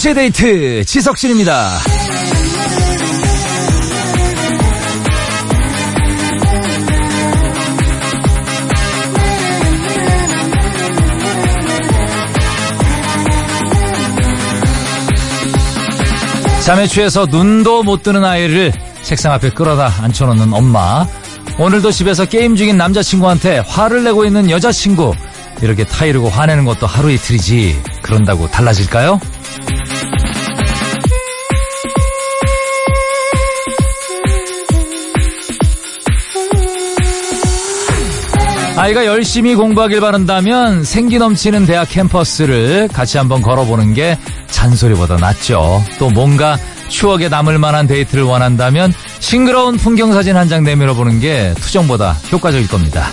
2시의 데이트 지석진입니다. 잠에 취해서 눈도 못 뜨는 아이를 책상 앞에 끌어다 앉혀놓는 엄마. 오늘도 집에서 게임 중인 남자친구한테 화를 내고 있는 여자친구. 이렇게 타이르고 화내는 것도 하루 이틀이지. 그런다고 달라질까요? 아이가 열심히 공부하길 바란다면 생기 넘치는 대학 캠퍼스를 같이 한번 걸어보는 게 잔소리보다 낫죠. 또 뭔가 추억에 남을 만한 데이트를 원한다면 싱그러운 풍경사진 한 장 내밀어 보는 게 투정보다 효과적일 겁니다.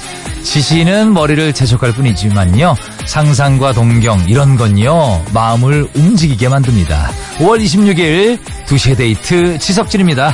지시는 머리를 재촉할 뿐이지만요. 상상과 동경 이런 건요. 마음을 움직이게 만듭니다. 5월 26일 2시의 데이트 지석진입니다.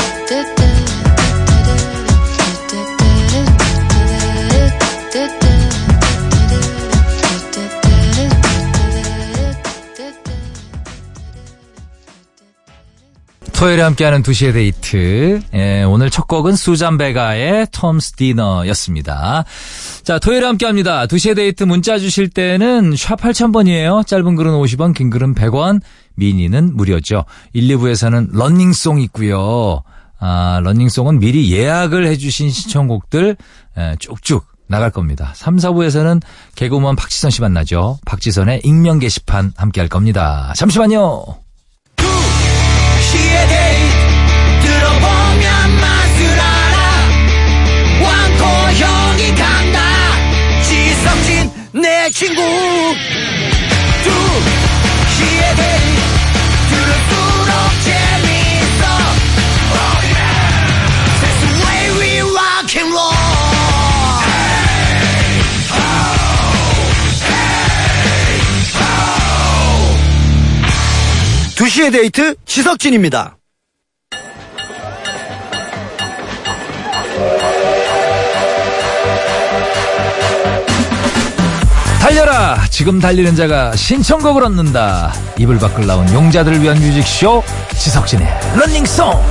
토요일에 함께하는 2시의 데이트. 예, 오늘 첫 곡은 수잔 베가의 Tom's Diner였습니다. 자, 토요일에 함께합니다. 2시의 데이트 문자 주실 때는 샵 8000번이에요. 짧은 글은 50원, 긴 글은 100원, 미니는 무료죠. 1, 2부에서는 running song 있고요. 아, running song은 미리 예약을 해주신 신청곡들 예, 쭉쭉 나갈 겁니다. 3, 4부에서는 개그우먼 박지선 씨 만나죠. 박지선의 익명 게시판 함께 할 겁니다. 잠시만요. 내 친구 두 시의 데이트 들을수록 재밌어 oh yeah That's the way we rock and roll 두시의 데이트 지석진입니다. 지금 달리는 자가 신청곡을 얻는다. 이불 밖을 나온 용자들을 위한 뮤직쇼 지석진의 런닝송.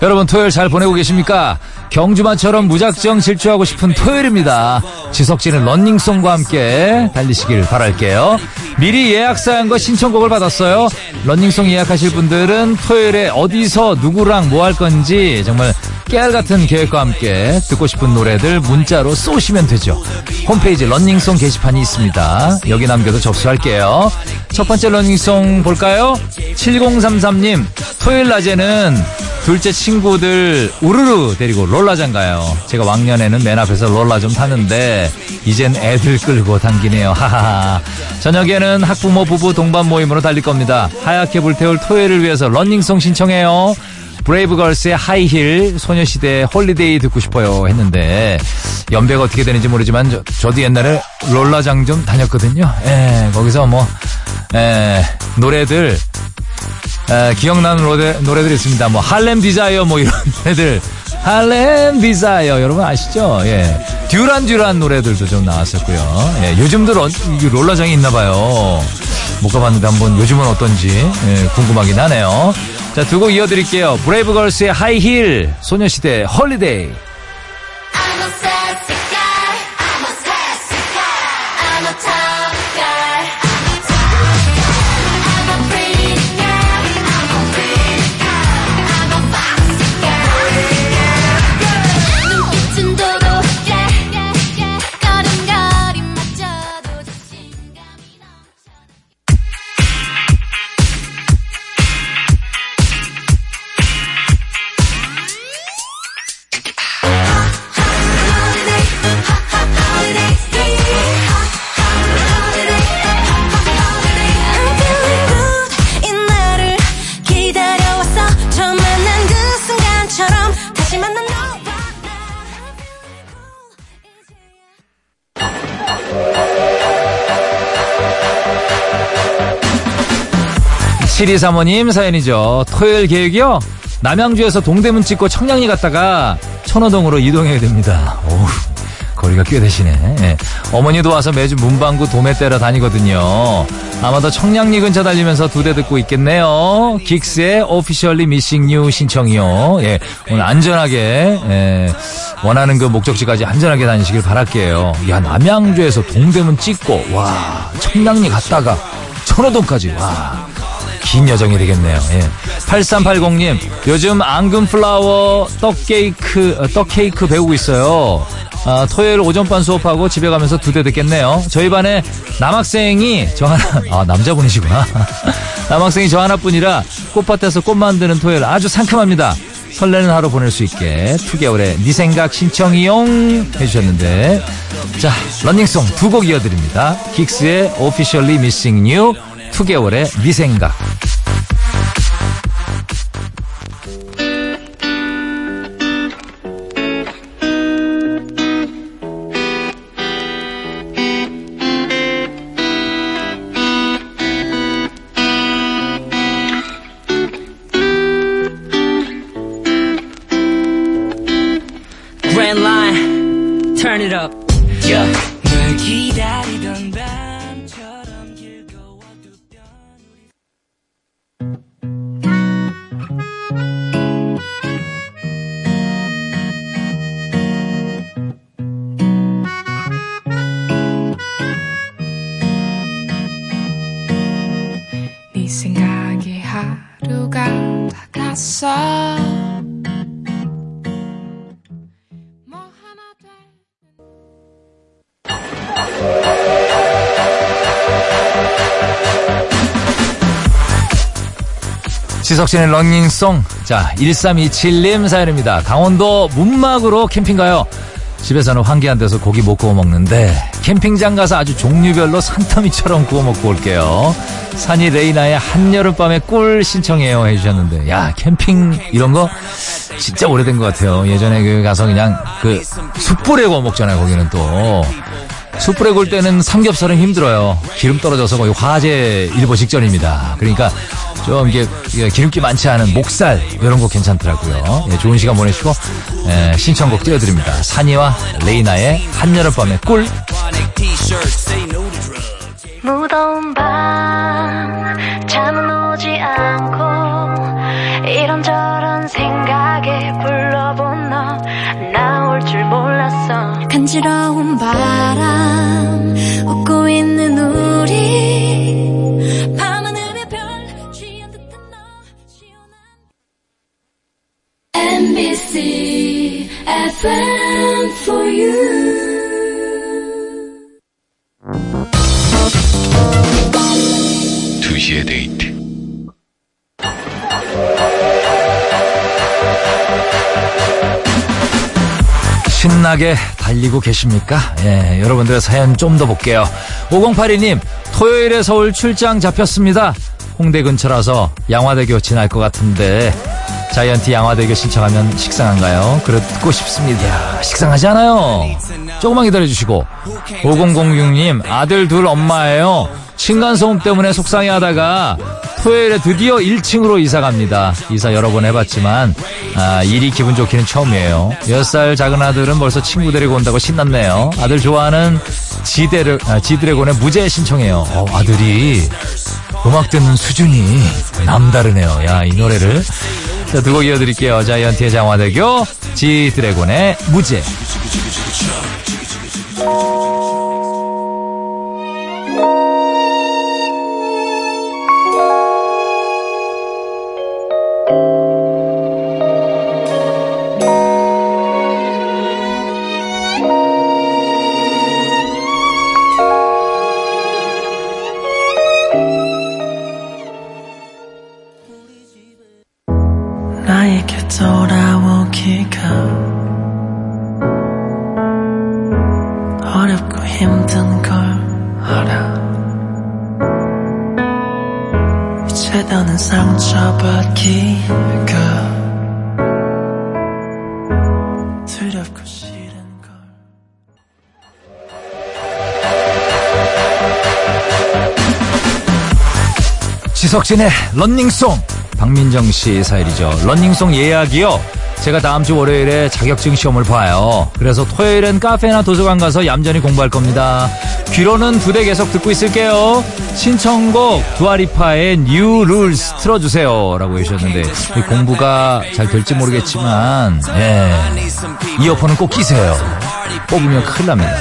여러분 토요일 잘 보내고 계십니까? 경주마처럼 무작정 질주하고 싶은 토요일입니다. 지석진의 런닝송과 함께 달리시길 바랄게요. 미리 예약 사연과 신청곡을 받았어요. 런닝송 예약하실 분들은 토요일에 어디서 누구랑 뭐 할 건지 정말 깨알 같은 계획과 함께 듣고 싶은 노래들 문자로 쏘시면 되죠. 홈페이지 런닝송 게시판이 있습니다. 여기 남겨도 접수할게요. 첫 번째 런닝송 볼까요? 7033님, 토요일 낮에는 둘째 친구들 우르르 데리고 롤라장 가요. 제가 왕년에는 맨 앞에서 롤라 좀 타는데 이젠 애들 끌고 당기네요. 하하하. 저녁에는 학부모 부부 동반 모임으로 달릴 겁니다. 하얗게 불태울 토요일을 위해서 running song 신청해요. 브레이브걸스의 하이힐, 소녀시대의 Holiday 듣고 싶어요 했는데 연배가 어떻게 되는지 모르지만 저, 저도 옛날에 롤라장 좀 다녔거든요. 예, 거기서 뭐 예, 노래들 에, 기억나는 노래, 노래들이 있습니다. 뭐, Harlem Desire, 뭐, 이런 노래들. Harlem Desire, 여러분 아시죠? 예. 듀란 듀란 노래들도 좀 나왔었고요. 예, 요즘도 런, 이게 롤러장이 있나 봐요. 못 가봤는데 한번 요즘은 어떤지, 예, 궁금하긴 하네요. 자, 두 곡 이어드릴게요. 브레이브걸스의 하이힐, 소녀시대 Holiday. 7235님 사연이죠. 토요일 계획이요? 남양주에서 동대문 찍고 청량리 갔다가 천호동으로 이동해야 됩니다. 오우, 거리가 꽤 되시네. 예. 어머니 도와서 매주 문방구 도매 떼러 다니거든요. 아마도 청량리 근처 달리면서 두데 듣고 있겠네요. 긱스의 Officially Missing You 신청이요. 예, 오늘 안전하게 예, 원하는 그 목적지까지 안전하게 다니시길 바랄게요. 야 남양주에서 동대문 찍고 와 청량리 갔다가 천호동까지 와. 긴 여정이 되겠네요. 예. 8380님, 요즘 앙금 플라워 떡 케이크, 어, 떡 케이크 배우고 있어요. 아, 토요일 오전반 수업하고 집에 가면서 두 대 듣겠네요. 저희 반에 남학생이 저 하나, 아, 남자분이시구나. 남학생이 저 하나뿐이라 꽃밭에서 꽃 만드는 토요일 아주 상큼합니다. 설레는 하루 보낼 수 있게 2개월의 네 생각 신청이용 해주셨는데 자 런닝송 두 곡 이어드립니다. 긱스의 Officially Missing You 2개월의 네 생각 지석진의 런닝송 자 1327님 사연입니다. 강원도 문막으로 캠핑 가요. 집에서는 환기 안 돼서 고기 못 구워 먹는데 캠핑장 가서 아주 종류별로 산더미처럼 구워 먹고 올게요. 산이 레이나의 한여름밤의 꿀 신청해요 해주셨는데 야 캠핑 이런 거 진짜 오래된 것 같아요. 예전에 그 가서 그냥 그 숯불에 구워 먹잖아요. 거기는 또 숯불에 구울 때는 삼겹살은 힘들어요. 기름 떨어져서 거의 화재 일보 직전입니다. 그러니까 좀 이게 이게 기름기 많지 않은 목살 이런 거 괜찮더라고요. 예, 좋은 시간 보내시고 예, 신청곡 띄워드립니다. 산이와 레이나의 한여름밤의 꿀. 무더운 밤 잠은 오지 않고 이런저런 생각에 불러본 너 나올 줄 몰랐어 간지러운 바람 MBC FM for you 2시의 데이트 신나게 달리고 계십니까? 예, 여러분들의 사연 좀 더 볼게요. 5082님, 토요일에 서울 출장 잡혔습니다. 홍대 근처라서 양화대교 지날 것 같은데, 자이언티 양화대교 신청하면 식상한가요? 그렇고 싶습니다. 식상하지 않아요. 조금만 기다려주시고, 5006님, 아들 둘 엄마예요. 층간소음 때문에 속상해 하다가 토요일에 드디어 1층으로 이사 갑니다. 이사 여러 번 해봤지만 아, 일이 기분 좋기는 처음이에요. 6살 작은 아들은 벌써 친구 데리고 온다고 신났네요. 아들 좋아하는 지드래, 아, 지드래곤의 무죄 신청해요. 어, 아들이 음악 듣는 수준이 남다르네요. 야, 이 노래를. 자, 두 곡 이어드릴게요. 자이언티의 장화대교, 지 드래곤의 무죄. 상처받기가 두렵고 싫은 걸 지석진의 런닝송 박민정 씨 사연이죠. 런닝송 예약이요. 제가 다음 주 월요일에 자격증 시험을 봐요. 그래서 토요일엔 카페나 도서관 가서 얌전히 공부할 겁니다. 귀로는 두 대 계속 듣고 있을게요. 신청곡 두아리파의 New Rules 틀어주세요. 라고 해주셨는데 이 공부가 잘 될지 모르겠지만 예. 이어폰은 꼭 끼세요. 뽑으면 큰일 납니다.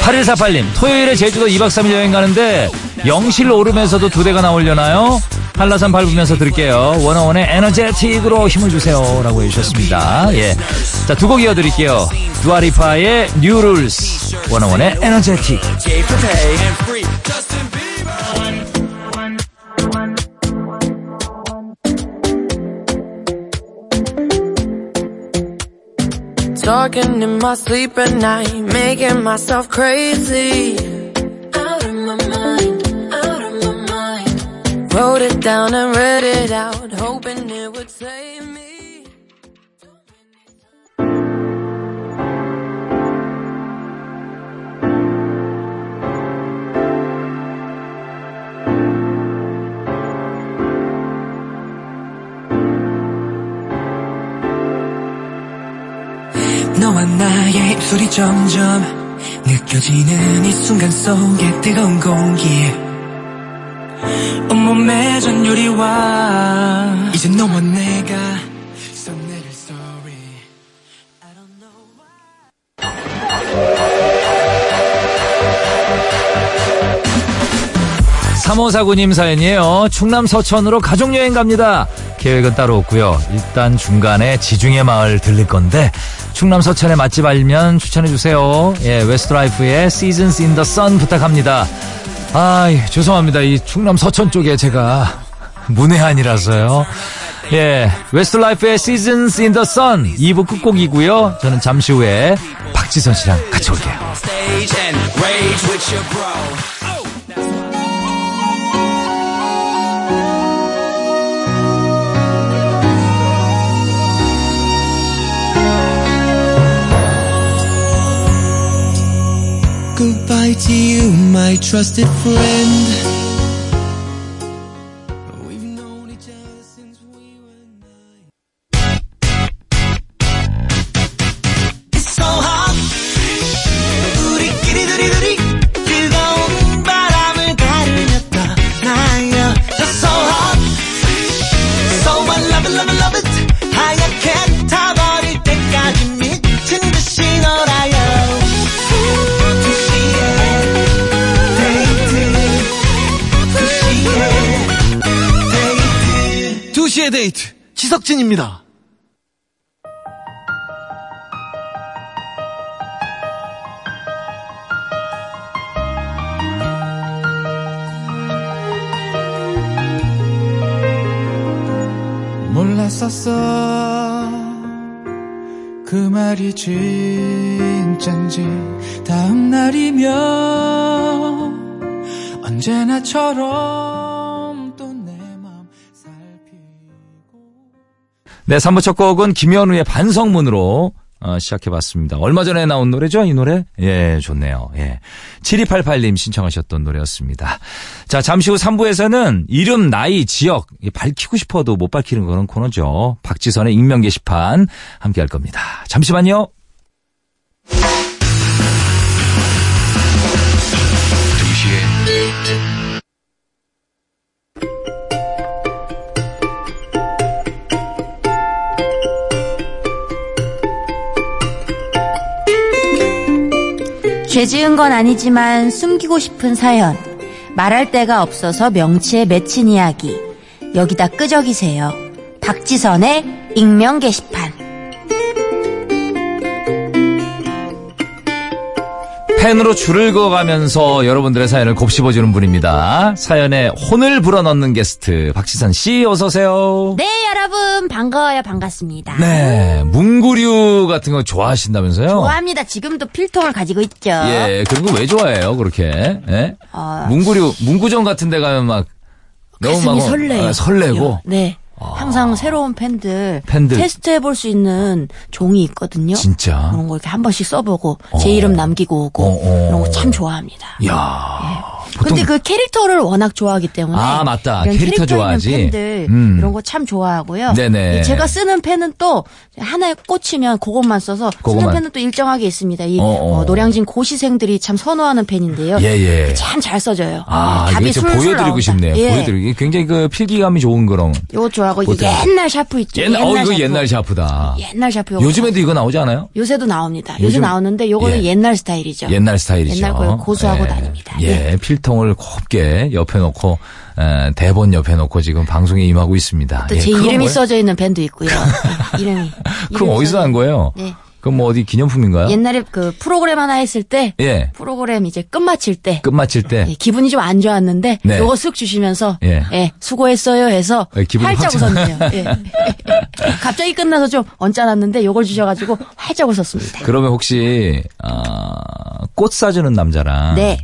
8148님, 토요일에 제주도 2박 3일 여행 가는데 영실 오름에서도 두 대가 나오려나요? 한라산 밟으면서 들을게요. 원어원의 에너제틱으로 힘을 주세요. 라고 해주셨습니다. 예. 자, 두 곡 이어드릴게요. 두아리파의 New Rules, 원어원의 에너제틱. Wrote it down and read it out, hoping it would save me. 너와 나의 입술이 점점 느껴지는 이 순간 속에 뜨거운 공기 온몸에 전율이와 이제 너와 내가 써내릴 story 3549님 사연이에요. 충남 서천으로 가족여행 갑니다. 계획은 따로 없고요. 일단 중간에 지중해 마을 들릴 건데 충남 서천의 맛집 알면 추천해 주세요. 예, 웨스트라이프의 Seasons in the Sun 부탁합니다. 아, 예, 죄송합니다. 이 충남 서천 쪽에 제가 문외한이라서요. 예, 웨스트라이프의 Seasons in the Sun 2부 끝곡이고요. 저는 잠시 후에 박지선 씨랑 같이 올게요. Trusted friend. 지석진입니다. 몰랐었어 그 말이 진짠지 다음 날이면 언제나처럼 네, 3부 첫 곡은 김현우의 반성문으로 어, 시작해봤습니다. 얼마 전에 나온 노래죠, 이 노래? 예, 좋네요. 예. 7288님 신청하셨던 노래였습니다. 자, 잠시 후 3부에서는 이름, 나이, 지역, 이 밝히고 싶어도 못 밝히는 그런 코너죠. 박지선의 익명 게시판 함께 할 겁니다. 잠시만요. 죄 지은 건 아니지만 숨기고 싶은 사연. 말할 데가 없어서 명치에 맺힌 이야기. 여기다 끄적이세요. 박지선의 익명 게시판. 펜으로 줄을 그어가면서 여러분들의 사연을 곱씹어주는 분입니다. 사연에 혼을 불어넣는 게스트 박지선 씨 어서 오세요. 네, 여러분 반가워요. 반갑습니다. 네, 문구류 같은 거 좋아하신다면서요? 좋아합니다. 지금도 필통을 가지고 있죠. 예, 그런 거 왜 좋아해요, 그렇게? 예? 어, 문구류, 문구점 같은 데 가면 막 너무 막 설레요. 아, 설레고. 네. 항상 새로운 펜들, 펜들. 테스트 해볼 수 있는 종이 있거든요. 진짜. 그런 거 이렇게 한 번씩 써보고 제 이름 남기고 오고 어, 어. 그런 거 참 좋아합니다. 야 보통 근데 그 캐릭터를 워낙 좋아하기 때문에 아, 맞다. 캐릭터 좋아하지. 펜들 음. 이런 거 참 좋아하고요. 네네. 이 제가 쓰는 펜은 또 하나에 꽂히면 그것만 써서 그것만. 쓰는 펜은 또 일정하게 있습니다. 이 어, 어. 어, 노량진 고시생들이 참 선호하는 펜인데요. 예, 예. 참 잘 써져요. 아, 답이 이거 좀 술술 보여드리고 나온다. 싶네요. 예. 보여드리기 굉장히 그 필기감이 좋은 그런. 요거 좋아하고 이거 보통. 옛날 샤프 있죠. 옛날, 어, 이거 샤프. 옛날 샤프다. 옛날 샤프 요즘에도 이거 나오지 않아요? 요새도 나옵니다. 요새 요즘- 나오는데 요거는 예. 옛날 스타일이죠. 옛날 스타일이죠. 옛날 걸 고수하고 예. 다닙니다. 예, 필통을 곱게 옆에 놓고 에, 대본 옆에 놓고 지금 방송에 임하고 있습니다. 또 예, 제 이름이? 써져 있는 밴도 있고요. 이름이. 그럼 이름이 어디서 난 거예요? 네. 그럼 뭐 어디 기념품인가요? 옛날에 그 프로그램 하나 했을 때 예. 프로그램 이제 끝마칠 때 끝 마칠 때 예, 기분이 좀 안 좋았는데 네. 요거 쓱 주시면서 예. 예. 수고했어요 해서 예, 기분이 활짝 웃었네요. 예. 갑자기 끝나서 좀 언짢았는데 요걸 주셔가지고 활짝 웃었습니다. 그러면 혹시 아, 꽃 사주는 남자랑 네.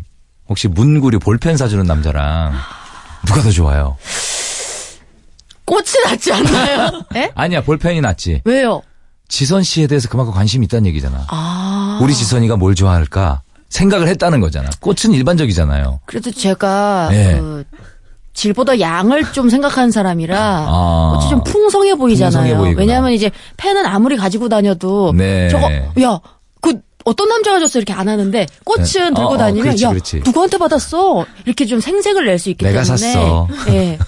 혹시 문구류 볼펜 사주는 남자랑 누가 더 좋아요? 꽃이 낫지 않나요? 예? 아니야 볼펜이 낫지. 왜요? 지선 씨에 대해서 그만큼 관심이 있다는 얘기잖아. 아 우리 지선이가 뭘 좋아할까 생각을 했다는 거잖아. 꽃은 일반적이잖아요. 그래도 제가 예. 그 질보다 양을 좀 생각하는 사람이라 아. 어찌 좀 풍성해 보이잖아요. 풍성해. 왜냐하면 이제 펜은 아무리 가지고 다녀도 네. 저거 야그 어떤 남자가 줬어 이렇게 안 하는데 꽃은 네. 들고 어, 어, 다니면 그렇지, 야 그렇지. 누구한테 받았어 이렇게 좀 생색을 낼 수 있기 내가 때문에 샀어. 예.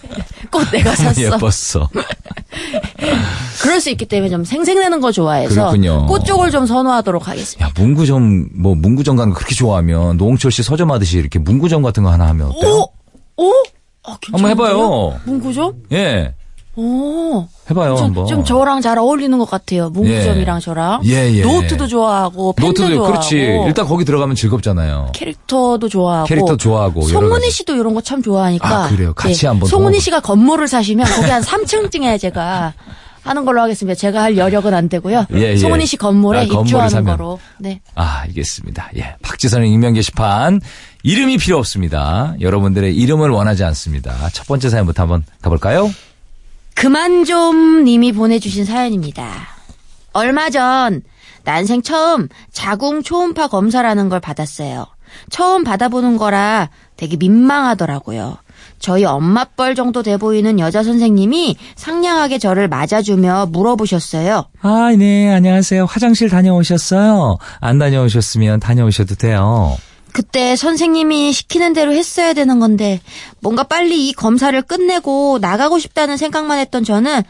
꽃 내가 샀어. 예뻤어. 그럴 수 있기 때문에 좀 생색내는 거 좋아해서 그렇군요. 꽃 쪽을 좀 선호하도록 하겠습니다. 야 문구점 뭐 문구점 가는 거 그렇게 좋아하면 노홍철 씨 서점 하듯이 이렇게 문구점 같은 거 하나 하면 어때요? 오, 오, 아, 한번 해봐요. 문구점? 예, 오. 해봐요 좀, 한번. 좀 저랑 잘 어울리는 것 같아요. 문구점이랑 저랑. 예, 예. 노트도 좋아하고 펜도 노트도 좋아하고. 그렇지. 일단 거기 들어가면 즐겁잖아요. 캐릭터도 좋아하고. 캐릭터 좋아하고 송은이. 씨도 이런 거 참 좋아하니까. 예. 아, 그래요? 같이 한번 송은이 더. 씨가 건물을 사시면 거기 한 3층쯤에 제가 하는 걸로 하겠습니다. 제가 할 여력은 안 되고요. 예, 예. 송은희 씨 건물에 아, 입주하는 사면. 거로. 네. 아, 알겠습니다. 예. 박지선의 익명 게시판. 이름이 필요 없습니다. 여러분들의 이름을 원하지 않습니다. 첫 번째 사연부터 한번 가볼까요? 그만 좀 님이 보내주신 사연입니다. 얼마 전 난생 처음 자궁 초음파 검사라는 걸 받았어요. 처음 받아보는 거라 되게 민망하더라고요. 저희 엄마뻘 정도 돼 보이는 여자 선생님이 상냥하게 저를 맞아주며 물어보셨어요. 아, 네, 안녕하세요. 화장실 다녀오셨어요? 안 다녀오셨으면 다녀오셔도 돼요. 그때 선생님이 시키는 대로 했어야 되는 건데 뭔가 빨리 이 검사를 끝내고 나가고 싶다는 생각만 했던 저는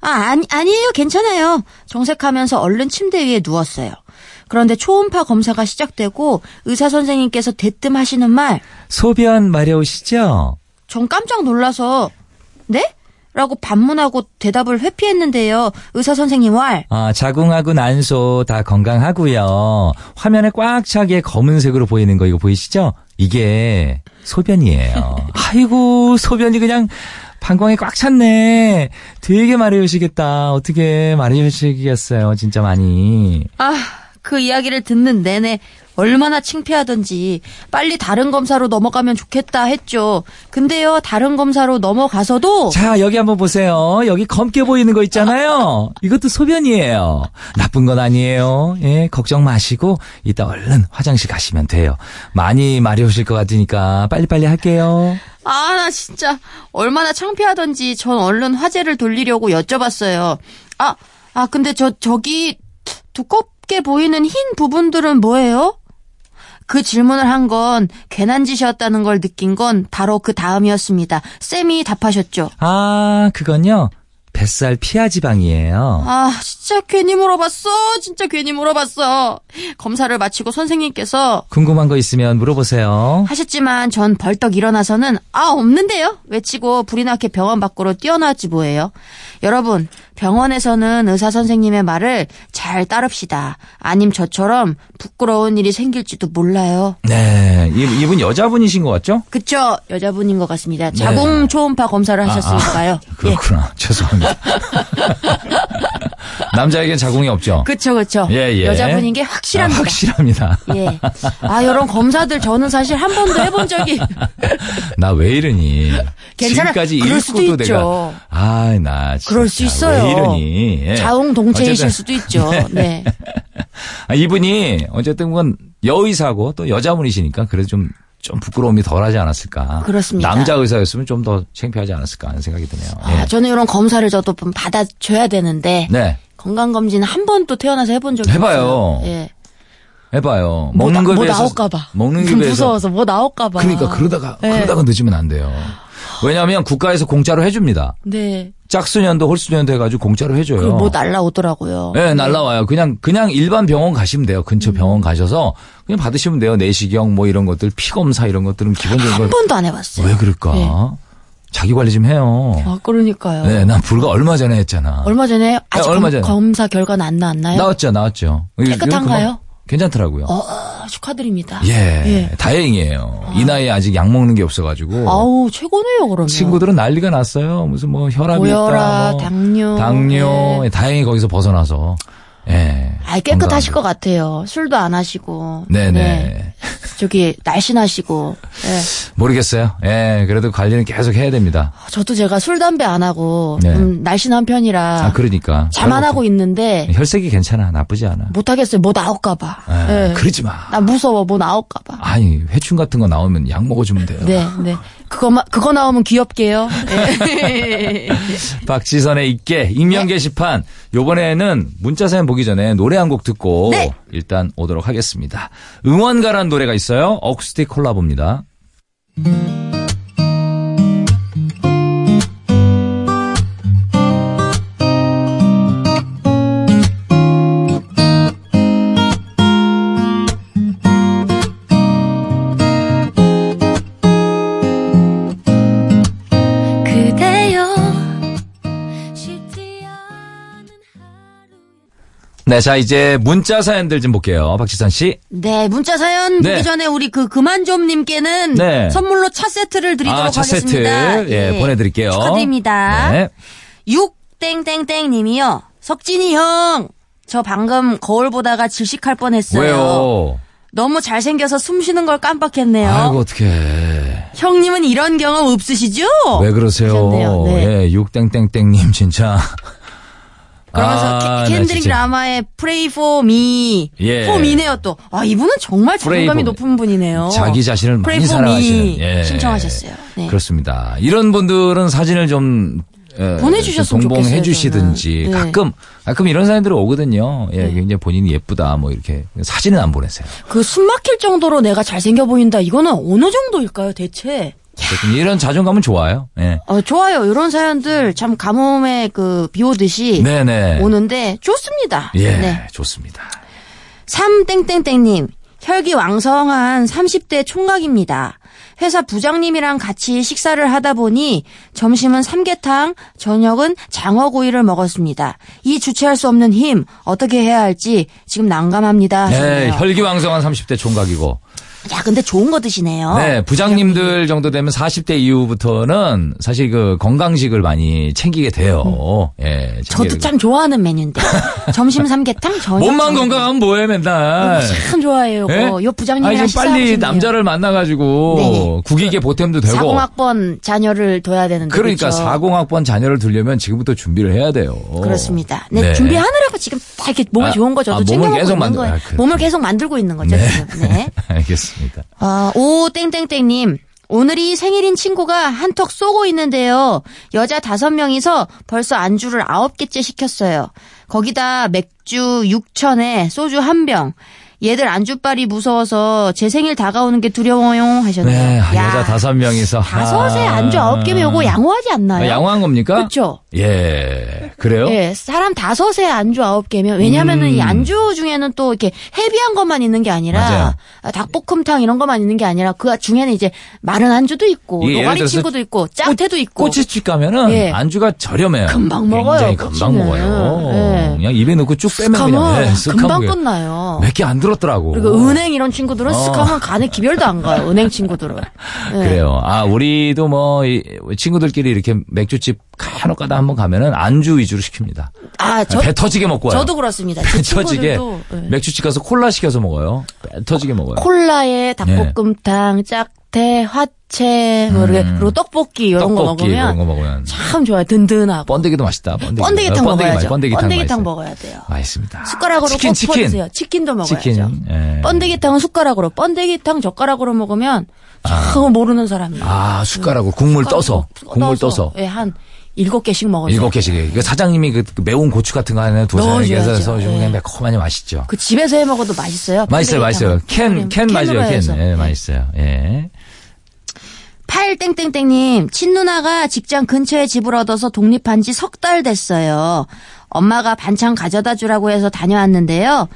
아 아니 아니에요 괜찮아요 정색하면서 얼른 침대 위에 누웠어요. 그런데 초음파 검사가 시작되고 의사 선생님께서 대뜸 하시는 말전 소변 마려우시죠? 깜짝 놀라서 네? 라고 반문하고 대답을 회피했는데요. 의사 선생님 말 아, 자궁하고 난소 다 건강하고요. 화면에 꽉 차게 검은색으로 보이는 거 이거 보이시죠? 이게 소변이에요. 아이고, 소변이 그냥 방광에 꽉 찼네. 되게 마려우시겠다. 어떻게 마려우시겠어요, 진짜 많이. 아, 그 이야기를 듣는 내내 얼마나 창피하던지 빨리 다른 검사로 넘어가면 좋겠다 했죠. 근데요, 다른 검사로 넘어가서도 자, 여기 한번 보세요. 여기 검게 보이는 거 있잖아요. 이것도 소변이에요. 나쁜 건 아니에요. 예, 걱정 마시고 이따 얼른 화장실 가시면 돼요. 많이 마려우실 것 같으니까 빨리빨리 할게요. 아, 나 진짜 얼마나 창피하던지 전 얼른 화제를 돌리려고 여쭤봤어요. 아, 아, 근데 저, 저기 두껍게 보이는 흰 부분들은 뭐예요? 그 질문을 한 건 괜한 짓이었다는 걸 느낀 건 바로 그 다음이었습니다. 쌤이 답하셨죠. 아, 그건요. 뱃살 피하 지방이에요. 아, 진짜 괜히 물어봤어. 진짜 괜히 물어봤어. 검사를 마치고 선생님께서 궁금한 거 있으면 물어보세요. 하셨지만 전 벌떡 일어나서는 아 없는데요 외치고 불이 나게 병원 밖으로 뛰어나왔지 뭐예요. 여러분 병원에서는 의사 선생님의 말을 잘 따릅시다. 아님 저처럼 부끄러운 일이 생길지도 몰라요. 네, 이- 이분 여자분이신 것 같죠? 그쵸 여자분인 것 같습니다. 자궁 초음파 검사를 하셨으니까요. 예. 그렇구나. 죄송합니다. 남자에겐 자궁이 없죠? 그쵸 그쵸. 예, 예. 여자분인 게 확실합니다. 아, 확실합니다. 예. 아, 이런 검사들 저는 사실 한 번도 해본 적이 나 왜 이러니? 괜찮아. 지금까지 읽고도 있죠. 내가 아, 나 진짜 그럴 수 있어요. 왜 이러니? 예. 자웅 동체이실 어쨌든 수도 있죠. 네. 아, 이분이 어쨌든 건 여의사고 또 여자분이시니까 그래도 좀 좀 부끄러움이 덜하지 않았을까. 그렇습니다. 남자 의사였으면 좀 더 창피하지 않았을까 하는 생각이 드네요. 아, 예. 저는 이런 검사를 저도 좀 받아줘야 되는데 네. 건강검진 한 번도 태어나서 해본 적이 해봐요. 없어요. 예. 해봐요. 뭐, 먹는 나- 거에 뭐 비해서 나올까봐. 먹는 게 무서워서 뭐 나올까봐. 그러니까 그러다가 네. 그러다가 늦으면 안 돼요. 왜냐하면 국가에서 공짜로 해줍니다. 네. 짝수년도 홀수년도 해가지고 공짜로 해줘요. 그뭐 날라오더라고요. 네, 날라와요. 그냥 그냥 일반 병원 가시면 돼요. 음. 근처 병원 가셔서 그냥 받으시면 돼요. 내시경 뭐 이런 것들, 피 검사 이런 것들은 기본적인 한 걸. 번도 안 해봤어요. 왜 그럴까? 네. 자기 관리 좀 해요. 아, 그러니까요. 네, 난 불과 얼마 전에 했잖아. 얼마 전에 아직 얼마 검, 전에. 검사 결과는 안 나왔나요? 나왔죠, 나왔죠. 깨끗한가요? 괜찮더라고요. 어, 축하드립니다. 예, 예. 다행이에요. 이 나이에 아직 약 먹는 게 없어가지고. 아우 최고네요 그러면. 친구들은 난리가 났어요. 무슨 뭐 혈압이 고혈압, 있다, 뭐 당뇨. 당뇨. 예. 다행히 거기서 벗어나서. 예. 아 깨끗하실. 것 같아요. 술도 안 하시고. 네네. 네. 저기 날씬하시고. 예. 모르겠어요. 예, 그래도 관리는 계속 해야 됩니다. 저도 제가 술 담배 안 하고 네. 좀 날씬한 편이라 아, 그러니까. 잠안 하고 있는데 혈색이 괜찮아. 나쁘지 않아. 못 하겠어요. 뭐 나올까봐. 예, 예. 그러지 마. 나 무서워. 뭐 나올까봐. 아니, 회충 같은 거 나오면 약 먹어주면 돼요. 네, 네. 그거만 그거 나오면 귀엽게요. 예. 박지선의 있게 익명 게시판. 요번에는 문자 사연 보기 전에 노래 한 곡 듣고 네. 일단 오도록 하겠습니다. 응원가란 노래가 있어요. 어쿠스틱 콜라보입니다. 그 네, 자 이제 문자 사연들 좀 볼게요. 박지선 씨. 네, 문자 사연 네. 보기 전에 우리 그 그만 좀 님께는 네. 선물로 차 세트를 드리도록 아, 차 세트 하겠습니다. 예, 보내드릴게요. 축하드립니다. 네. 6땡땡땡 님이요. 석진이 형. 저 방금 거울 보다가 질식할 뻔했어요. 왜요? 너무 잘생겨서 숨 쉬는 걸 깜빡했네요. 아이고 어떡해. 형님은 이런 경험 없으시죠? 왜 그러세요? 네. 예, 육땡땡땡 님 진짜. 그러면서 아, 캔- 캔드릭 진짜. 라마의 Pray for me. 예. for me네요 또. 아 이분은 정말 자존감이. 높은 분이네요. 자기 자신을 많이 사랑하시는 me 예. 신청하셨어요. 네. 그렇습니다. 이런 분들은 사진을 좀 예, 보내주셨으면 동봉해 주시든지. 네. 가끔 가끔 이런 사연들이 오거든요. 예, 굉장히 본인이 예쁘다 뭐 이렇게 사진은 안 보내세요. 그 숨 막힐 정도로 내가 잘생겨 보인다. 이거는 어느 정도일까요, 대체? 이런 자존감은 좋아요. 예. 어, 좋아요. 이런 사연들 참 가뭄에 그 비 오듯이 네네. 오는데 좋습니다. 예, 네. 좋습니다. 3땡땡땡님, 혈기 왕성한 30대 총각입니다. 회사 부장님이랑 같이 식사를 하다 보니 점심은 삼계탕, 저녁은 장어구이를 먹었습니다. 이 주체할 수 없는 힘, 어떻게 해야 할지 지금 난감합니다. 네. 혈기왕성한 30대 총각이고. 야, 근데 좋은 거 드시네요. 네, 부장님들 정도 되면 40대 이후부터는 사실 그 건강식을 많이 챙기게 돼요. 예. 음. 저도 챙기게 참 좋아하는 메뉴인데. 점심 삼계탕, 저녁 몸만. 건강하면 뭐해 맨날. 참 좋아해요. 예? 요, 요 부장님이랑 아니, 좀 빨리 식사하고 싶네요. 남자를 만나가지고 네네. 국익에 보탬도 되고. 40학번 자녀를 둬야 되는데. 그러니까 그렇죠? 40학번 자녀를 두려면 지금부터 준비를 해야 돼요. 그렇습니다. 네, 준비하느라고 지금 다 이렇게 몸이 아, 좋은. 아, 저도 몸을 챙겨 먹고 계속 있는 만들- 거예요. 아. 몸을 계속 만들고 있는 거죠. 네. 지금. 네. 알겠습니다. 아, 오 땡땡땡님. 오늘이 생일인 친구가 한턱 쏘고 있는데요. 여자 다섯 명이서 벌써 안주를 아홉 개째 시켰어요. 거기다 맥주 6천에 소주 한 병. 얘들 안주빨이 무서워서 제 생일 다가오는 게 두려워요 하셨네요. 네, 아, 야, 여자 다섯 명이서. 다섯에 아. 안주 아홉 개면 요거 양호하지 않나요? 아, 양호한 겁니까? 그렇죠. 예. 그래요? 예, 사람 다섯에 안주 아홉 개면 왜냐면은 음. 이 안주 중에는 또 이렇게 헤비한 것만 있는 게 아니라 맞아요. 아, 닭볶음탕 이런 것만 있는 게 아니라 그 중에는 이제 마른 안주도 있고 예를 노가리 친구도 있고 짭태도 있고 꼬치집 가면은 예. 안주가 저렴해요. 금방 먹어요, 굉장히 금방 꼬치는. 먹어요. 예. 그냥 입에 넣고 쭉 빼면 그냥 예, 쓱 금방 끝나요. 몇 개 안 들 었더라고. 그리고 은행 이런 친구들은 어. 쓱하면 간에 기별도 안 가요. 은행 친구들은. 예. 그래요. 아, 우리도 뭐, 이 친구들끼리 이렇게 맥주집 간혹 가다 한번 가면은 안주 위주로 시킵니다. 아, 저, 배 터지게 먹고 와요. 저도 그렇습니다. 제배 터지게 예. 맥주집 가서 콜라 시켜서 먹어요. 배 터지게 먹어요. 콜라에 닭볶음탕, 짝 태, 밭에 화채 뭐 이렇게 그리고 떡볶이 이런 거 음. 떡볶이 먹으면 이런 거 먹으면 참 좋아요. 든든하고. 번데기도 맛있다. 번데기. 번데기탕 어, 번데기 먹어야죠. 맛- 번데기탕, 번데기탕. 먹어야 돼요. 맛있습니다. 숟가락으로 치킨 꼭 치킨. 퍼드세요. 치킨도 먹어야죠. 치킨. 예. 번데기탕은 숟가락으로, 번데기탕 젓가락으로 먹으면 참 모르는 사람이에요. 아 숟가락으로 국물 떠서 국물 떠서 예, 한 일곱 개씩 먹어요. 일곱 개씩. 그 사장님이 그, 그 매운 고추 같은 거 하나. 해서 주면 예. 그냥 매콤하니 맛있죠. 그 집에서 해 먹어도 맛있어요. 맛있어요, 맛있어요. 캔, 캔 맞아요, 해서. 캔. 예, 맛있어요. 예. 팔땡땡땡님, 친누나가 직장 근처에 집을 얻어서 독립한 지 석 달 됐어요. 엄마가 반찬 가져다 주라고 해서 다녀왔는데요.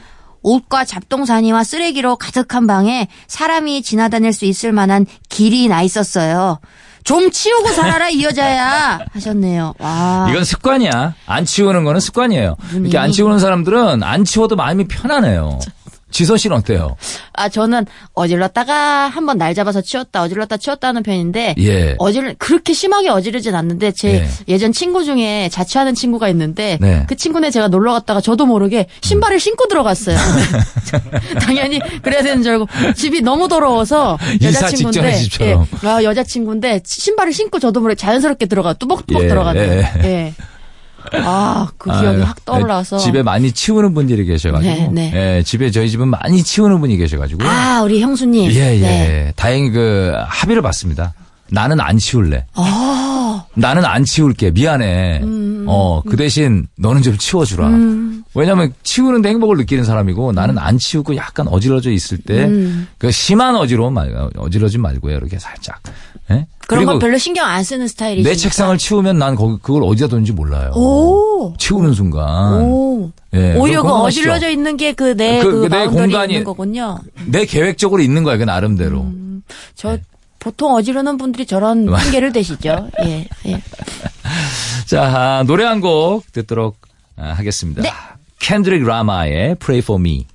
옷과 잡동사니와 쓰레기로 가득한 방에 사람이 지나다닐 수 있을 만한 길이 나 있었어요. 좀 치우고 살아라 이 여자야 하셨네요. 와. 이건 습관이야. 안 치우는 거는 습관이에요. 이렇게 안. 치우는 사람들은 안 치워도 마음이 편안해요. 지선 씨는 어때요? 아 저는 어질렀다가 한번 날 잡아서 치웠다 어질렀다 치웠다 하는 편인데 예. 어질 그렇게 심하게 어지르진 않는데 제 예. 예전 친구 중에 자취하는 친구가 있는데 네. 그 친구네 제가 놀러 갔다가 저도 모르게 신발을 신고 들어갔어요. 당연히 그래야 되는 줄 알고 집이 너무 더러워서 여자친구인데. 예. 아 여자친구인데 신발을 신고 저도 모르게 자연스럽게 들어가 뚜벅뚜벅 예, 들어갔네요. 예. 예. 아, 그 기억이 아유, 확 떠올라서. 네, 집에 많이 치우는 분들이 계셔가지고. 네, 네. 예, 집에 저희 집은 많이 치우는 분이 계셔가지고. 아, 우리 형수님. 예, 예. 네. 다행히 그 합의를 봤습니다. 나는 안 치울래. 아, 나는 안 치울게. 미안해. 어, 그 대신 너는 좀 치워주라. 음. 왜냐면 치우는데 행복을 느끼는 사람이고 나는 안 치우고 약간 어지러져 있을 때 음. 그 심한 어지러움 말 어지러지 말고요. 이렇게 살짝. 예? 그런 건 별로 신경 안 쓰는 스타일이시니까. 내 책상을 치우면 난 거기 그걸 어디다 뒀는지 몰라요. 오. 치우는 순간. 오. 예, 오히려 그 어질러져 있는 게 그 내 그- 그, 그내 마운더리 공간이- 있는 거군요. 내 계획적으로 있는 거야, 그 나름대로. 음. 저 보통 어지르는 분들이 저런 핑계를 대시죠. 예. 예. 자, 아, 노래 한 곡 듣도록 아, 하겠습니다. 네. 캔드릭 라마의 Pray for Me.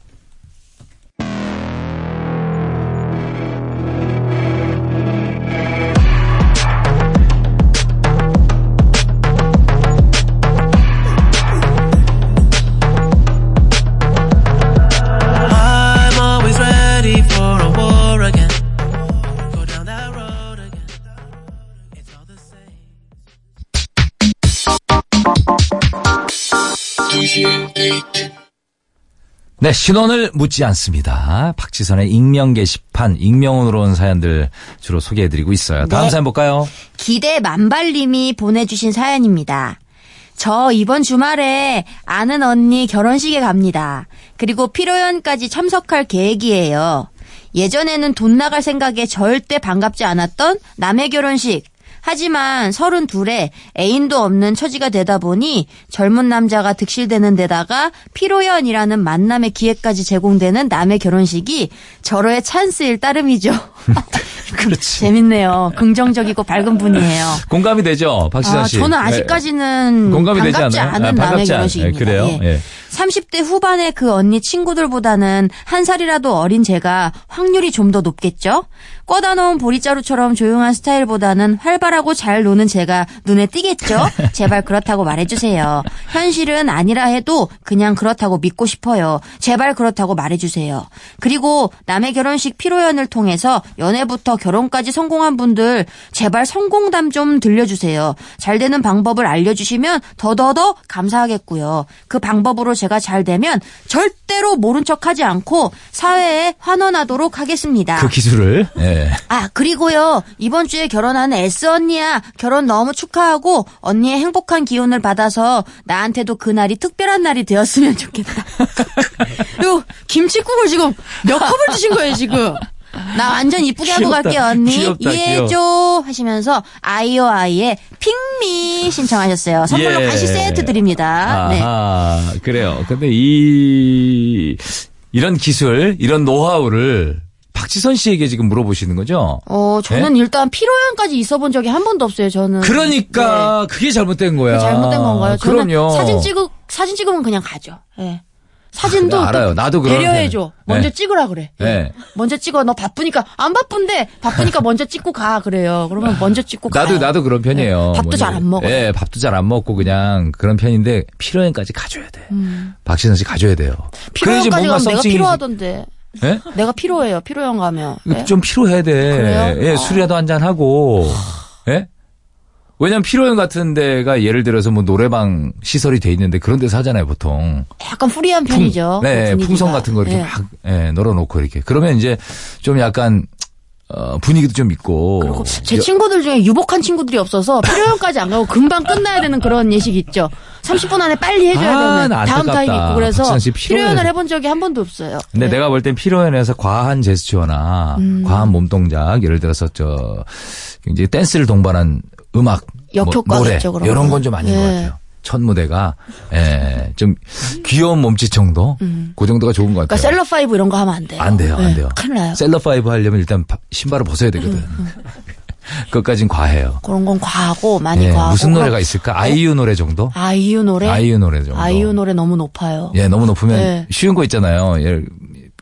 네, 신원을 묻지 않습니다. 박지선의 익명 게시판, 익명으로 온 사연들 주로 소개해드리고 있어요. 다음 네. 사연 볼까요? 기대 만발님이 보내주신 사연입니다. 저 이번 주말에 아는 언니 결혼식에 갑니다. 그리고 피로연까지 참석할 계획이에요. 예전에는 돈 나갈 생각에 절대 반갑지 않았던 남의 결혼식. 하지만 서른 둘에 애인도 없는 처지가 되다 보니 젊은 남자가 득실되는 데다가 피로연이라는 만남의 기회까지 제공되는 남의 결혼식이 절호의 찬스일 따름이죠. 그렇지. 재밌네요. 긍정적이고 밝은 분이에요. 공감이 되죠, 박지선 아, 씨? 저는 네. 아직까지는 공감이 반갑지? 않은 아, 남의 결혼식입니다. 예, 그래요? 예. 예. 30대 후반의 그 언니 친구들보다는 한 살이라도 어린 제가 확률이 좀 더 높겠죠? 꿔다 놓은 보리자루처럼 조용한 스타일보다는 활발하고 잘 노는 제가 눈에 띄겠죠? 제발 그렇다고 말해주세요. 현실은 아니라 해도 그냥 그렇다고 믿고 싶어요. 제발 그렇다고 말해주세요. 그리고 남의 결혼식 피로연을 통해서 연애부터 결혼까지 성공한 분들 제발 성공담 좀 들려주세요. 잘 되는 방법을 알려주시면 더더더 감사하겠고요. 그 방법으로 제가 잘 되면 절대로 모른 척하지 않고 사회에 환원하도록 하겠습니다. 그 기술을, 예. 아, 그리고요, 이번 주에 결혼하는 S 언니야. 결혼 너무 축하하고, 언니의 행복한 기운을 받아서, 나한테도 그날이 특별한 날이 되었으면 좋겠다. 요, 김치국을 지금 몇 컵을 드신 거예요, 지금? 나 완전 이쁘게 하고 귀엽다. 갈게, 언니. 귀엽다, 이해해줘. 하시면서, 아이오아이의 핑미 신청하셨어요. 선물로 예. 간식 세트 드립니다. 네. 아하, 그래요. 근데 이, 이런 기술, 이런 노하우를 박지선 씨에게 지금 물어보시는 거죠? 어, 저는 일단 피로연까지 있어 본 적이 한 번도 없어요, 저는. 네? 그러니까 그게 잘못된 거야. 네. 잘못된 건가요? 저는 그럼요. 사진 찍으 사진 찍으면 그냥 가죠. 예. 사진도 아, 알아요. 또 나도 그런 배려해줘. 편. 먼저 네. 찍으라 그래. 예. 네. 먼저 찍어. 너 바쁘니까 안 바쁜데 바쁘니까 먼저 찍고 가 그래요. 그러면 먼저 찍고 가. 나도 나도 그런 편이에요. 밥도 뭐냐. 잘안 먹어요. 예, 밥도 잘 안 먹고 그냥 그런 편인데 필요연까지 가줘야 돼. 박지선 씨 가줘야 돼요. 음. 피로연까지 뭔가 가면 내가 필요하던데. 예? 내가 필요해요. 필요형 가면. 예? 좀 피로해야 돼. 그래요? 예, 어. 술이라도 한 잔 하고. 예? 왜냐면 피로연 같은 데가 예를 들어서 뭐 노래방 시설이 돼 있는데 그런 데서 하잖아요, 보통. 약간 프리한 편이죠. 네, 그. 풍선 같은 거 이렇게 예. 막 예, 널어 놓고 이렇게. 그러면 이제 좀 약간 어, 분위기도 좀 있고. 그리고 제 친구들 중에 유복한 친구들이 없어서 피로연까지 안 가고 금방 끝나야 되는 그런 예식 있죠. 30분 안에 빨리 해줘야 아, 되는 나 다음 안타깝다. 타임 있고 그래서. 피로연을 해본 적이 한 번도 없어요. 근데 네. 내가 볼땐 피로연에서 과한 제스처나 음. 과한 몸 동작, 예를 들어서 저 이제 댄스를 동반한 음악, 뭐 역효과겠죠, 노래 이런 건. 건좀 아닌 것 예. 같아요. 첫 무대가 예, 좀 귀여운 몸짓 정도, 그 정도가 좋은 것 그러니까 같아요. 셀럽 파이브 이런 거 하면 안 돼요. 안 돼요, 안 네, 돼요. 큰일 나요. 셀럽 파이브 하려면 일단 바- 신발을 벗어야 되거든. 그것까진 과해요. 그런 건 과하고 많이 예, 과하고. 무슨 노래가 있을까? 아이유 노래 정도? 아이유 노래? 아이유 노래 정도. 아이유 노래 너무 높아요. 예, 너무 높으면 네. 쉬운 거 있잖아요. 예,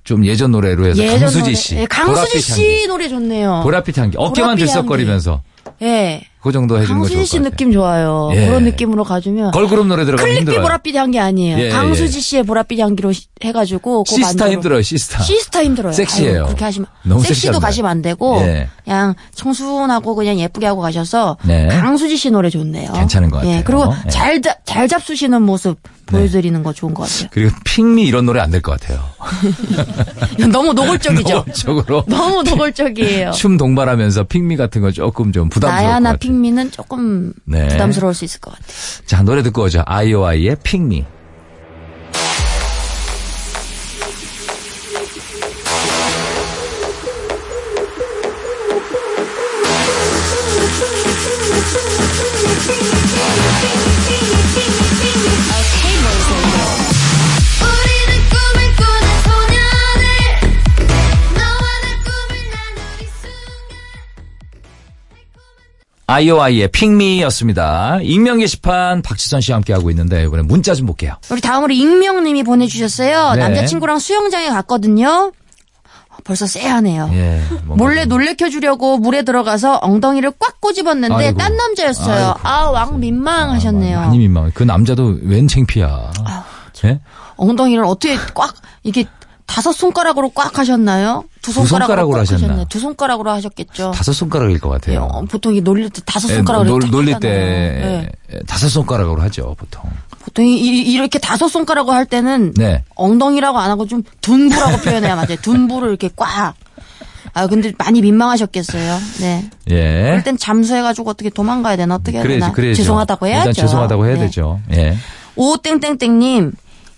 좀 예전 노래로 해서 예전 강수지 노래. 씨. 예, 강수지 씨 향기. 노래 좋네요. 보랏빛 향기. 어깨만 들썩거리면서 예. 그 정도 해주는 거 좋을 강수지 것씨 같아요. 느낌 좋아요. 예. 그런 느낌으로 가주면. 걸그룹 노래 들어가면 클릭비 힘들어요. 보랏빛 향기 아니에요. 예, 강수지 예. 씨의 보랏빛 향기로 시- 해가지고. 그거 시스타 만들어- 힘들어요, 시스타. 시스타 힘들어요. 섹시해요. 아유, 그렇게 하시면 너무 섹시도 섹시한데. 가시면 안 되고 예. 그냥 청순하고 그냥 예쁘게 하고 가셔서 네. 강수지 씨 노래 좋네요. 괜찮은 것 같아요. 예, 그리고 예. 잘, 잡- 잘 잡수시는 모습 보여드리는 거 좋은 것 같아요. 그리고 Pick Me 이런 노래 안 될 것 같아요. 너무 노골적이죠. 적으로 너무 노골적이에요. 춤 동반하면서 핑미 같은 거 조금 좀 부담스러울 것 나야나 같아요. 핑미는 조금 네. 부담스러울 수 있을 것 같아요. 자, 노래 듣고 오죠. 아이오아이의 핑미. 아이오아이의 핑미였습니다. 익명 게시판 박지선 씨와 함께하고 있는데 이번에 문자 좀 볼게요. 우리 다음으로 익명님이 보내주셨어요. 네. 남자친구랑 수영장에 갔거든요. 벌써 쎄하네요. 예. 몰래 좀- 놀래켜 주려고 물에 들어가서 엉덩이를 꽉 꼬집었는데 아이고. 딴 남자였어요. 아이고. 아, 왕 민망하셨네요. 많이 민망해. 그 남자도 웬 창피야. 예? 엉덩이를 어떻게 꽉 이게 다섯 손가락으로 꽉 하셨나요? 두두 손가락으로, 손가락으로 꽉 하셨나? 하셨나요? 두 손가락으로 하셨겠죠. 다섯 손가락일 것 예, 같아요. 어, 보통 이 놀릴 때 다섯 예, 손가락으로 놀, 쫙 놀릴. 때 예. 다섯 손가락으로 하죠, 보통. 보통 이, 이- 이렇게 다섯 손가락으로 할 때는 네. 엉덩이라고 안 하고 좀 둔부라고 표현해야 맞아요. 둔부를 이렇게 꽉. 아 근데 많이 민망하셨겠어요. 네. 예. 그럴 땐 잠수해가지고 어떻게 도망가야 되나 어떻게 해야 되나. 그래야죠. 죄송하다고 해야죠. 일단 죄송하다고 해야 네. 되죠. 예. 오땡땡땡님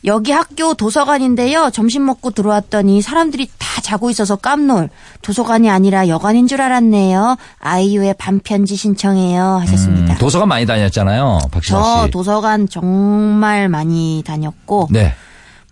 여기 학교 도서관인데요. 점심 먹고 들어왔더니 사람들이 다 자고 있어서 깜놀. 도서관이 아니라 여관인 줄 알았네요. 아이유의 반편지 신청해요. 하셨습니다. 음, 도서관 많이 다녔잖아요, 박시선 씨. 저 도서관 정말 많이 다녔고 네.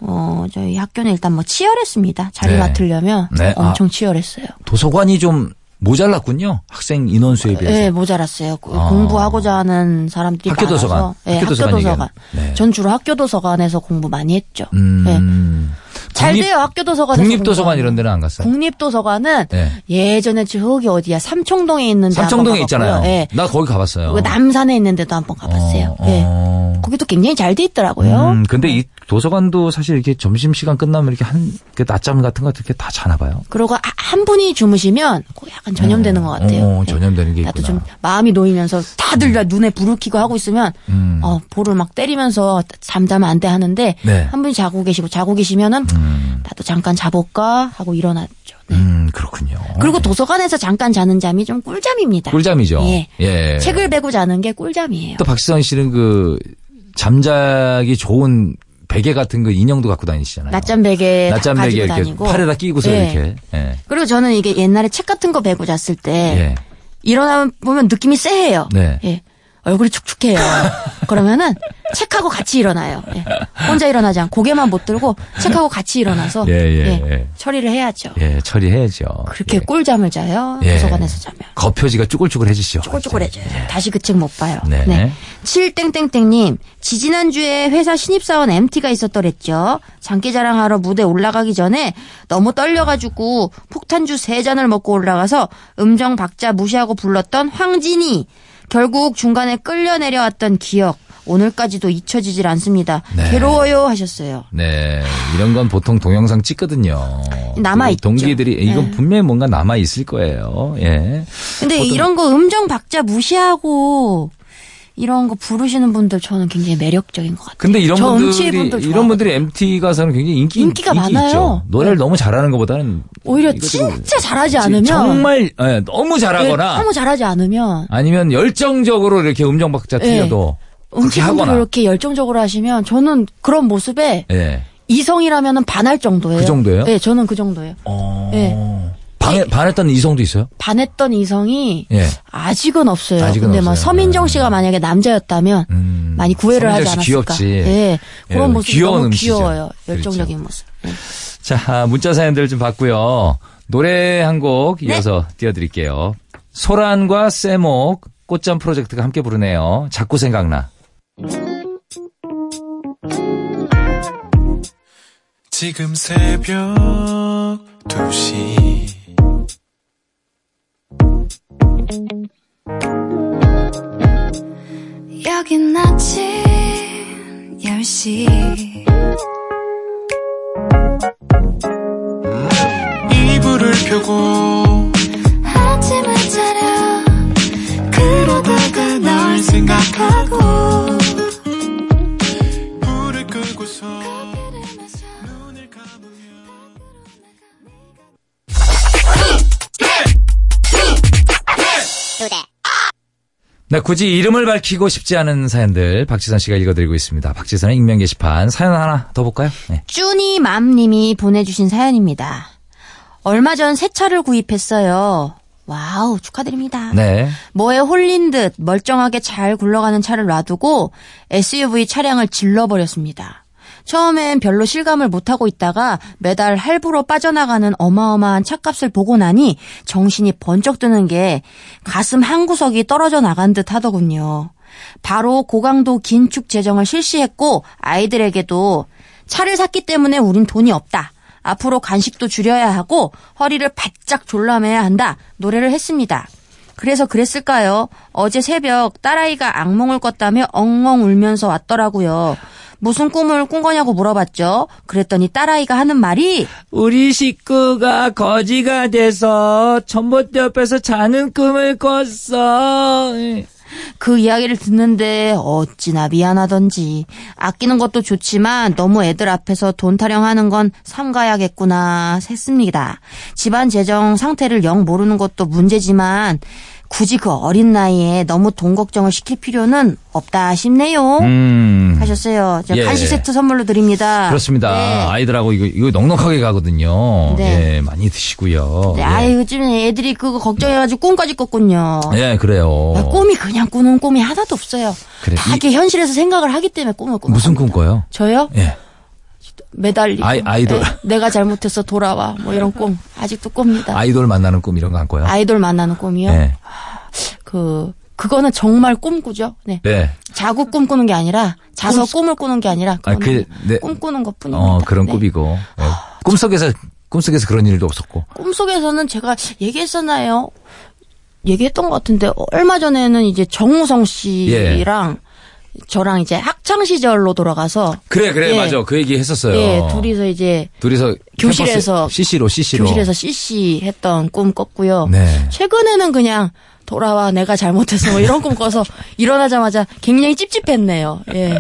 어 저희 학교는 일단 뭐 치열했습니다. 자리 네. 맡으려면 네. 엄청 치열했어요. 도서관이 좀 모자랐군요. 학생 인원수에 비해서. 네, 모자랐어요. 그 아. 공부하고자 하는 사람들이 학교 많아서. 도서관. 네, 학교 학교 도서관 도서관. 얘기하는. 네. 전 주로 학교 도서관에서 공부 많이 했죠. 음. 네. 잘 국립- 돼요, 학교 도서관에서. 국립도서관. 이런 데는 안 갔어요? 국립도서관은 네. 예전에 저기 어디야 삼청동에 있는데 삼청동에 있잖아요. 예. 나 거기 가봤어요. 그 남산에 있는데도 한 번 가봤어요. 어, 예. 어. 거기도 굉장히 잘 돼 있더라고요. 음, 근데 이 도서관도 사실 이렇게 점심 시간 끝나면 이렇게 한, 그 낮잠 같은 거 이렇게 다 자나 봐요. 그리고 아- 한 분이 주무시면 그 약간 전염되는 것 같아요. 어, 예. 전염되는 게 나도 있구나. 좀 마음이 놓이면서 다들 다 눈에 불을 켜고 하고 있으면 음. 어, 볼을 막 때리면서 잠자면 안 돼 하는데 네. 한 분이 자고 계시고 자고 계시면은 나도 잠깐 자볼까 하고 일어났죠. 네. 음, 그렇군요. 그리고 도서관에서 잠깐 자는 잠이 좀 꿀잠입니다. 꿀잠이죠. 예. 예. 책을 베고 자는 게 꿀잠이에요. 또 박지선 씨는 그 잠자기 좋은 베개 같은 그 인형도 갖고 다니시잖아요. 낮잠 베개 다 낮잠 베개 이렇게 다니고 팔에다 끼고서 예. 이렇게. 예. 그리고 저는 이게 옛날에 책 같은 거 베고 잤을 때 예. 일어나면 보면 느낌이 쎄해요. 네. 예. 얼굴이 축축해요. 그러면은 책하고 같이 일어나요. 예. 혼자 일어나지 않고 고개만 못 들고 책하고 같이 일어나서 예, 예, 예. 처리를 해야죠. 예, 처리해야죠. 그렇게 예. 꿀잠을 자요. 예. 도서관에서 자면. 겉표지가 쭈글쭈글해지죠. 쭈글쭈글해져요. 다시 그 책 못 봐요. 네. 7땡땡땡님, 지지난주에 회사 신입사원 MT가 있었더랬죠. 장기자랑하러 무대 올라가기 전에 너무 떨려가지고 폭탄주 3잔을 먹고 올라가서 음정 박자 무시하고 불렀던 황진이. 결국 중간에 끌려 내려왔던 기억. 오늘까지도 잊혀지질 않습니다. 네. 괴로워요 하셨어요. 네, 이런 건 보통 동영상 찍거든요. 남아 있죠. 그 동기들이 이건 네. 분명히 뭔가 남아 있을 거예요. 예. 근데 이런 거 음정 박자 무시하고 이런 거 부르시는 분들 저는 굉장히 매력적인 것 같아요. 근데 이런 저 분들이 분들 이런. 분들이 MT 가서는 굉장히 인기 인기가 인기 많아요. 있죠. 노래를 네. 너무 잘하는 것보다는 오히려 진짜 잘하지 않으면 정말 예, 너무 잘하거나 네, 너무 잘하지 않으면 아니면 열정적으로 이렇게 음정 박자 네. 틀려도 그렇게 하거나 이렇게 열정적으로 하시면 저는 그런 모습에 예. 이성이라면은 반할 정도예요. 그 정도예요? 네, 저는 그 정도예요. 어. 네. 반해, 반했던 이성도 있어요? 반했던 이성이 예. 아직은 없어요. 아직은 근데 막 없어요. 서민정 씨가 만약에 남자였다면 음. 많이 구애를 하지 않았을까. 귀엽지. 예. 그런 예, 모습이 귀여운 너무 음치죠. 귀여워요. 그렇죠. 열정적인 모습. 예. 자, 아, 문자 사연들 좀 봤고요. 노래 한곡 네. 이어서 띄워드릴게요. 소란과 세목 꽃잠 프로젝트가 함께 부르네요. 자꾸 생각나. 지금 새벽 2시 여긴 아침 10시. 이불을 펴고 아침을 차려 그러다가 널 생각하고 불을 끄고서 네, 굳이 이름을 밝히고 싶지 않은 사연들 박지선 씨가 읽어드리고 있습니다. 박지선의 익명 게시판 사연 하나 더 볼까요? 네. 쭈니맘님이 보내주신 사연입니다. 얼마 전 새 차를 구입했어요. Wow, 축하드립니다. 네. 뭐에 홀린 듯 멀쩡하게 잘 굴러가는 차를 놔두고 SUV 차량을 질러버렸습니다. 처음엔 별로 실감을 못하고 있다가 매달 할부로 빠져나가는 어마어마한 차값을 보고 나니 정신이 번쩍 드는 게 가슴 한 구석이 떨어져 나간 듯 하더군요. 바로 고강도 긴축 재정을 실시했고 아이들에게도 차를 샀기 때문에 우린 돈이 없다. 앞으로 간식도 줄여야 하고 허리를 바짝 졸라매야 한다. 노래를 했습니다. 그래서 그랬을까요? 어제 새벽 딸아이가 악몽을 꿨다며 엉엉 울면서 왔더라고요. 무슨 꿈을 꾼 거냐고 물어봤죠. 그랬더니 딸아이가 하는 말이 우리 식구가 거지가 돼서 전봇대 옆에서 자는 꿈을 꿨어. 그 이야기를 듣는데 어찌나 미안하던지 아끼는 것도 좋지만 너무 애들 앞에서 돈 타령하는 건 삼가야겠구나 했습니다. 집안 재정 상태를 영 모르는 것도 문제지만 굳이 그 어린 나이에 너무 돈 걱정을 시킬 필요는 없다 싶네요. 음. 하셨어요. 자, 예. 간식 세트 선물로 드립니다. 그렇습니다. 네. 아이들하고 이거, 이거 넉넉하게 가거든요. 네. 예, 많이 드시고요. 네, 예. 아이 요즘에 애들이 그거 걱정해가지고 꿈까지 꿨군요. 예, 그래요. 야, 꿈이 그냥 꾸는 꿈이 하나도 없어요. 그래, 다 이- 이렇게 현실에서 생각을 하기 때문에 꿈을 꾸는 무슨 꿈 꿔요? 저요? 예. 매달리고 아이- 아이돌. 네, 내가 잘못해서 돌아와 뭐 이런 꿈 아직도 꿉니다. 아이돌 만나는 꿈 이런 거 안 꿔요? 아이돌 만나는 꿈이요. 예. 그 그거는 정말 꿈꾸죠. 네. 네. 자고 꿈꾸는 게 아니라 자서 꿈 을 꾸는 게 아니라 아, 그, 네. 꿈꾸는 것뿐입니다. 어, 그런 네. 꿈이고. 예. 꿈속에서, 꿈속에서 그런 일도 없었고. 꿈속에서는 제가 얘기했었나요? 얘기했던 것 같은데 얼마 전에는 이제 정우성 씨랑 저랑 이제 학창 시절로 돌아가서 그래, 그래, 예. 맞아. 그 얘기 했었어요. 예, 둘이서 이제 둘이서 교실에서 CC로, CC로. 교실에서 CC 했던 꿈 꿨고요. 네. 최근에는 그냥 돌아와 내가 잘못해서 뭐 이런 꿈 꿔서 일어나자마자 굉장히 찝찝했네요. 예.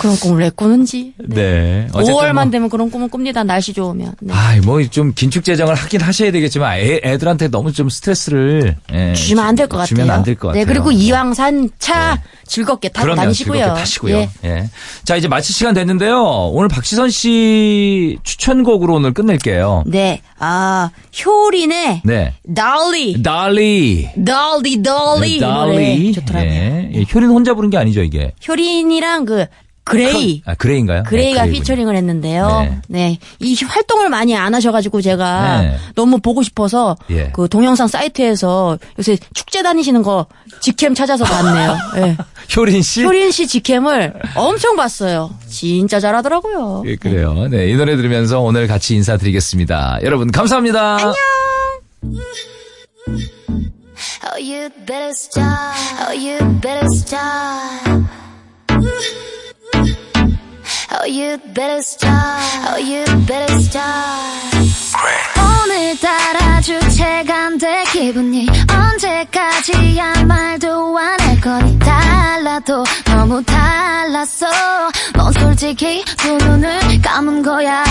그런 꿈을 왜 꾸는지. 네. 어쨌든 5월만 뭐- 되면 그런 꿈을 꿉니다. 날씨 좋으면. 네. 아이, 뭐, 좀, 긴축 재정을 하긴 하셔야 되겠지만, 애, 애들한테 너무 좀 스트레스를, 예, 주면 안 될 것 같아요. 주면 안 될 것 같아요. 네, 그리고 이왕산 차 즐겁게 타고 다니시고요. 즐겁게 타시고요. 예. 예. 자, 이제 마칠 시간 됐는데요. 오늘 박지선 씨 추천곡으로 오늘 끝낼게요. 네. 아, 효린의 네. 달리. 달리. 달리, 달리. 이 노래 좋더라고요. 예. 예, 효린 혼자 부른 게 아니죠, 이게. 효린이랑 그 그레이. 아, 그레이인가요? 그레이가 네, 그레이군요. 피처링을 했는데요. 네. 네. 이 활동을 많이 안 하셔가지고 제가 네. 너무 보고 싶어서 예. 그 동영상 사이트에서 요새 축제 다니시는 거 직캠 찾아서 봤네요. 예. 효린 씨? 효린 씨 직캠을 엄청 봤어요. 진짜 잘하더라고요. 예, 그래요. 네, 이 노래 들으면서 오늘 같이 인사드리겠습니다. 여러분, 감사합니다. 안녕! Oh, you better stop. Oh, you better stop. Oh, you better start. Oh, you better start. 오늘따라 돼 기분이 언제까지야 말도 안 할 거니 달라도 너무 달랐어 넌 솔직히 두 눈을 감은 거야